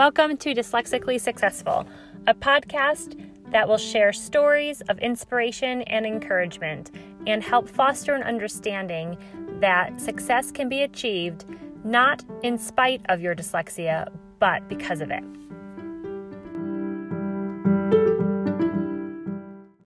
Welcome to Dyslexically Successful, a podcast that will share stories of inspiration and encouragement and help foster an understanding that success can be achieved not in spite of your dyslexia, but because of it.